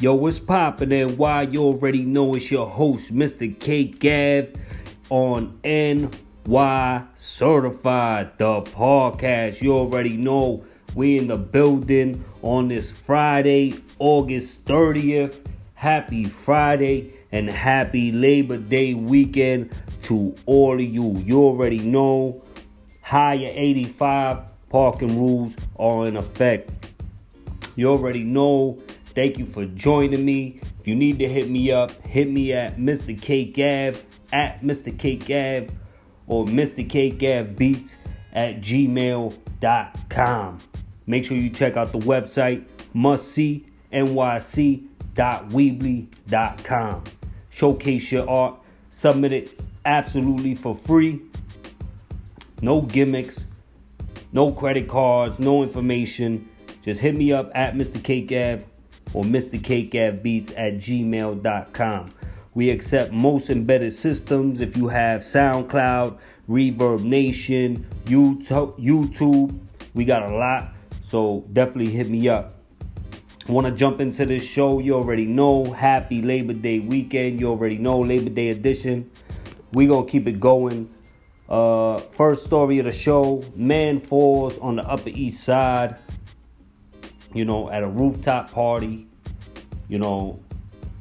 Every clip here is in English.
Yo, what's poppin' and why you already know it's your host, Mr. K Gav on NY Certified, the podcast. You already know we in the building on this Friday, August 30th. Happy Friday and happy Labor Day weekend to all of you. You already know higher 85 parking rules are in effect. You already know. Thank you for joining me. If you need to hit me up, hit me at Mr. K Gav at Mr. K Gav or Mr. K Gav Beats at gmail.com. Make sure you check out the website must see nyc.weebly.com. Showcase your art, submit it absolutely for free. No gimmicks, no credit cards, no information. Just hit me up at Mr. K Gav or Mr. K Gav Beats at gmail.com. We accept most embedded systems. If you have SoundCloud, ReverbNation, YouTube, we got a lot. So definitely hit me up. Want to jump into this show? You already know. Happy Labor Day weekend. You already know Labor Day edition. We gonna keep it going. Uh, first story of the show: Man falls on the Upper East Side. You know, at a rooftop party. You know,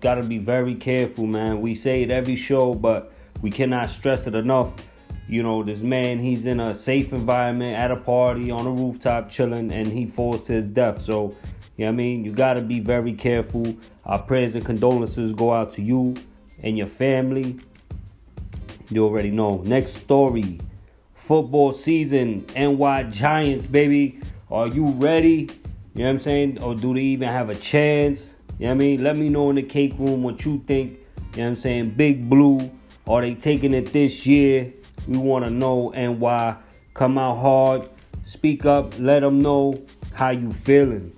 gotta be very careful, man. We say it every show, but we cannot stress it enough. You know, this man, he's in a safe environment at a party on a rooftop chilling, and he falls to his death. So, you know I mean? You got to be very careful. Our prayers and condolences go out to you and your family. You already know. Next story football season, NY Giants, baby. Are you ready? You know what I'm saying? Or do they even have a chance? You know what I mean? Let me know in the cake room what you think. You know what I'm saying? Big Blue. Are they taking it this year? We want to know and why. Come out hard. Speak up. Let them know how you feeling.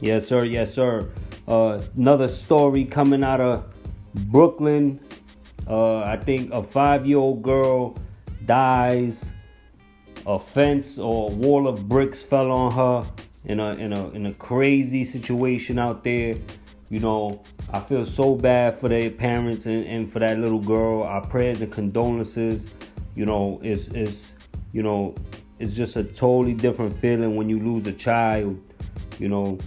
Yes, sir. Yes, sir. Uh, another story coming out of Brooklyn. Uh, I think a five-year-old girl dies. A fence or a wall of bricks fell on her in a in a in a crazy situation out there. You know, I feel so bad for their parents and, and for that little girl. Our prayers and condolences. You know, is is you know, it's just a totally different feeling when you lose a child. You know,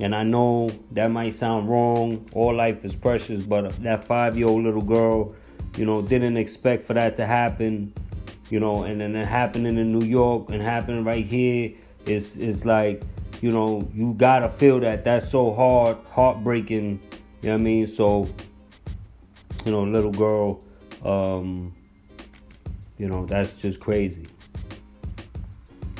and I know that might sound wrong. All life is precious, but that five-year-old little girl, you know, didn't expect for that to happen. You know, and then it happening in New York and happening right here is is like you know, you gotta feel that. That's so hard, heartbreaking. You know what I mean? So, you know, little girl, um, you know, that's just crazy.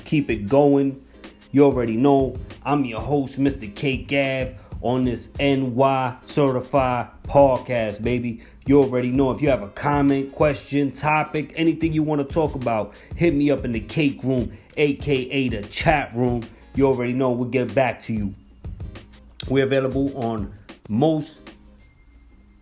Keep it going. You already know I'm your host, Mr. K Gav, on this NY Certified podcast, baby. You already know if you have a comment, question, topic, anything you want to talk about, hit me up in the cake room, aka the chat room. You already know we'll get back to you. We're available on most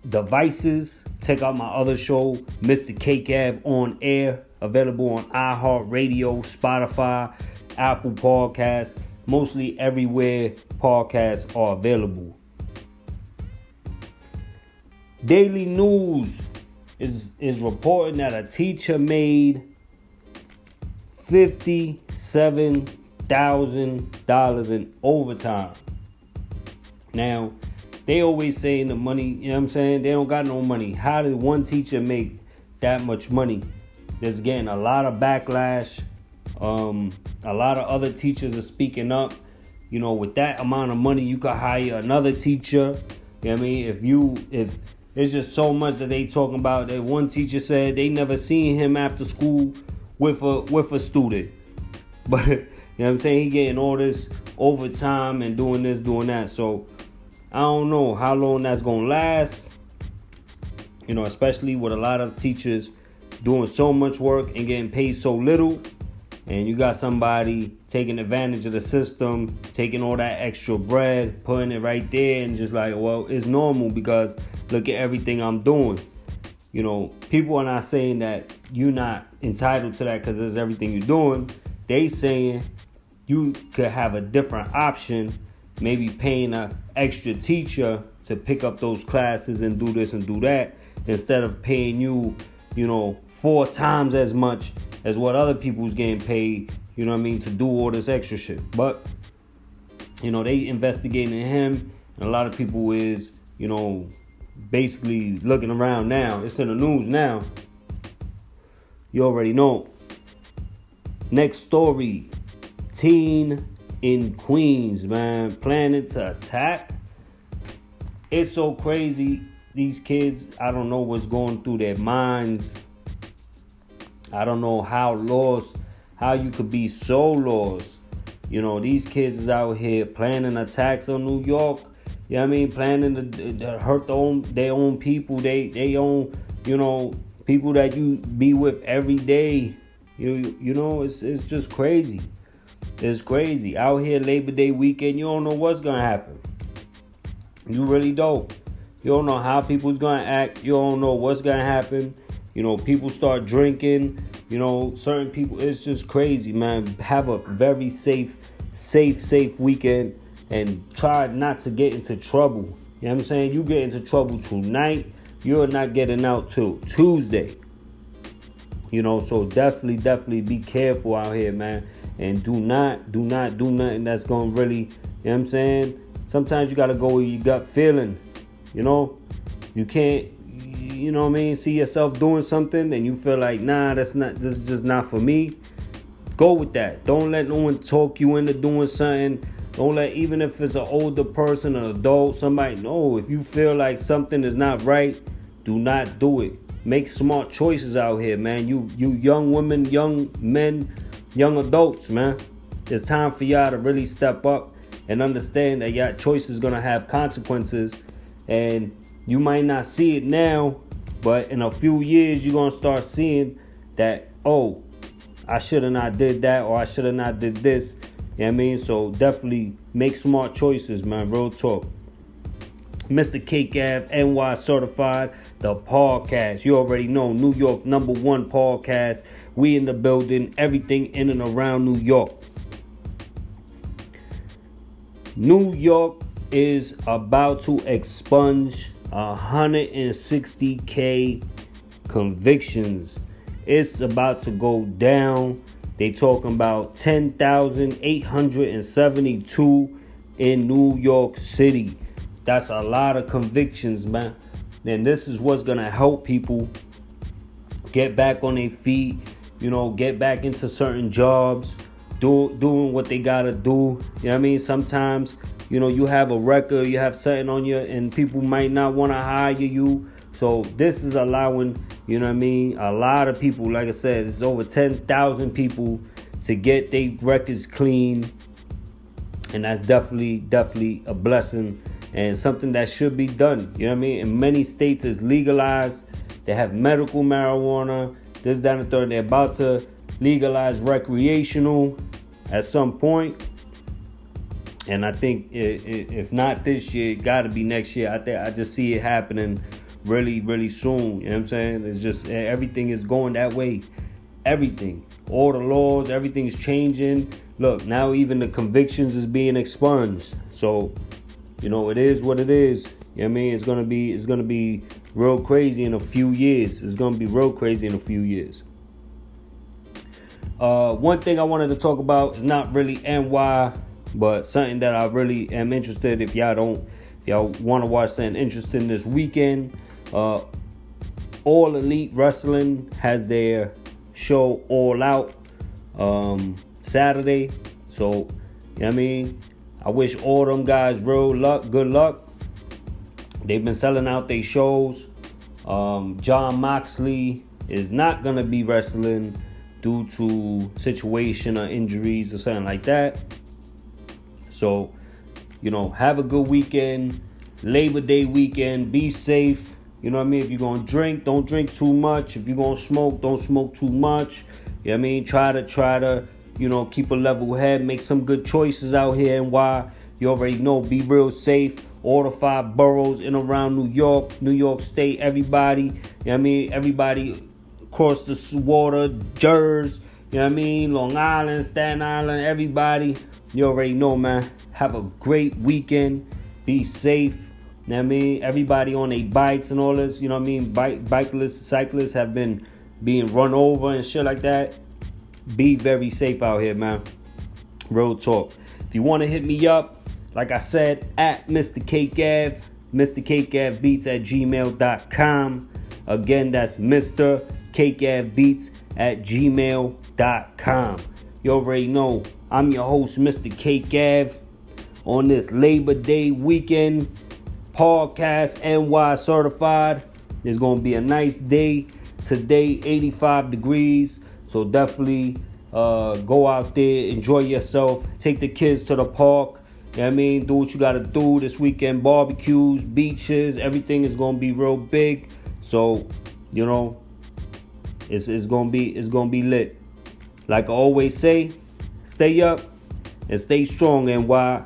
devices. Check out my other show, Mr. K Gav on air, available on iHeartRadio, Spotify, Apple Podcasts, mostly everywhere podcasts are available. Daily News is is reporting that a teacher made fifty-seven thousand dollars in overtime. Now, they always say the money, you know what I'm saying? They don't got no money. How did one teacher make that much money? There's getting a lot of backlash. Um, a lot of other teachers are speaking up. You know, with that amount of money, you could hire another teacher. You know I mean? If you if there's just so much that they talking about that one teacher said they never seen him after school with a with a student. But you know what I'm saying? He getting all this overtime and doing this, doing that. So I don't know how long that's gonna last. You know, especially with a lot of teachers doing so much work and getting paid so little. And you got somebody taking advantage of the system, taking all that extra bread, putting it right there, and just like, well, it's normal because look at everything I'm doing. You know, people are not saying that you're not entitled to that because it's everything you're doing. They saying you could have a different option maybe paying an extra teacher to pick up those classes and do this and do that instead of paying you, you know, four times as much as what other people's getting paid, you know what I mean, to do all this extra shit. But, you know, they investigating him, and a lot of people is, you know, basically looking around now. It's in the news now. You already know. Next story. Teen in Queens, man, planning to attack. It's so crazy. These kids, I don't know what's going through their minds. I don't know how lost, how you could be so lost. You know, these kids is out here planning attacks on New York. You know I mean? Planning to, to hurt their own, their own people. They they own, you know, people that you be with every day. You you know, it's it's just crazy. It's crazy. Out here Labor Day weekend, you don't know what's gonna happen. You really don't. You don't know how people's gonna act. You don't know what's gonna happen. You know, people start drinking. You know, certain people. It's just crazy, man. Have a very safe, safe, safe weekend, and try not to get into trouble. You know what I'm saying? You get into trouble tonight, you're not getting out till Tuesday. You know, so definitely, definitely be careful out here, man. And do not, do not do nothing that's gonna really, you know what I'm saying? Sometimes you gotta go where you got feeling. You know, you can't you know what I mean, see yourself doing something and you feel like, nah, that's not this is just not for me, go with that. Don't let no one talk you into doing something. Don't let even if it's an older person, an adult, somebody know if you feel like something is not right, do not do it. Make smart choices out here, man. You you young women, young men, young adults, man. It's time for y'all to really step up and understand that your choice is gonna have consequences and you might not see it now, but in a few years you're gonna start seeing that, oh, I should have not did that or I should have not did this. You know what I mean? So definitely make smart choices, man. Real talk. Mr. Ave, NY certified, the podcast. You already know, New York number one podcast. We in the building, everything in and around New York. New York is about to expunge 160k convictions. It's about to go down. They talking about 10,872 in New York City. That's a lot of convictions, man. And this is what's gonna help people get back on their feet, you know, get back into certain jobs, do doing what they gotta do. You know what I mean? Sometimes you know you have a record you have something on you and people might not want to hire you. So this is allowing you know what i mean a lot of people like i said it's over 10,000 people to get their records clean. And that's definitely definitely a blessing and something that should be done. You know what i mean? In many states it's legalized. They have medical marijuana this down the third. They're about to legalize recreational at some point and I think if not this year, it got to be next year. I think I just see it happening really, really soon. You know what I'm saying? It's just everything is going that way. Everything, all the laws, everything's changing. Look, now even the convictions is being expunged. So, you know, it is what it is. You know what I mean? It's gonna be it's gonna be real crazy in a few years. It's gonna be real crazy in a few years. Uh, one thing I wanted to talk about is not really NY but something that I really am interested. If y'all don't, if y'all want to watch something interesting this weekend, uh, All Elite Wrestling has their show All Out um, Saturday. So, you know I mean? I wish all them guys real luck, good luck. They've been selling out their shows. Um, Jon Moxley is not gonna be wrestling due to situation or injuries or something like that. So, you know, have a good weekend. Labor Day weekend. Be safe. You know what I mean? If you're gonna drink, don't drink too much. If you're gonna smoke, don't smoke too much. You know what I mean? Try to try to, you know, keep a level head, make some good choices out here and why you already know, be real safe. All the five boroughs in around New York, New York State, everybody. You know what I mean? Everybody across the water, Jersey, You know what I mean? Long Island, Staten Island, everybody. You already know, man. Have a great weekend. Be safe. You know what I mean? Everybody on their bikes and all this, you know what I mean? Bike bikeless cyclists have been being run over and shit like that. Be very safe out here, man. Real talk. If you want to hit me up, like I said, at Mr. Cake Mr. K Gav Beats at gmail.com. Again, that's Mr. Cake Beats at gmail.com. You already know I'm your host, Mr. K Gav, on this Labor Day weekend. Podcast NY certified. It's gonna be a nice day today, 85 degrees. So definitely uh, go out there, enjoy yourself, take the kids to the park. You know what I mean? Do what you gotta do this weekend. Barbecues, beaches, everything is gonna be real big. So, you know, it's, it's gonna be it's gonna be lit. Like I always say, stay up and stay strong and why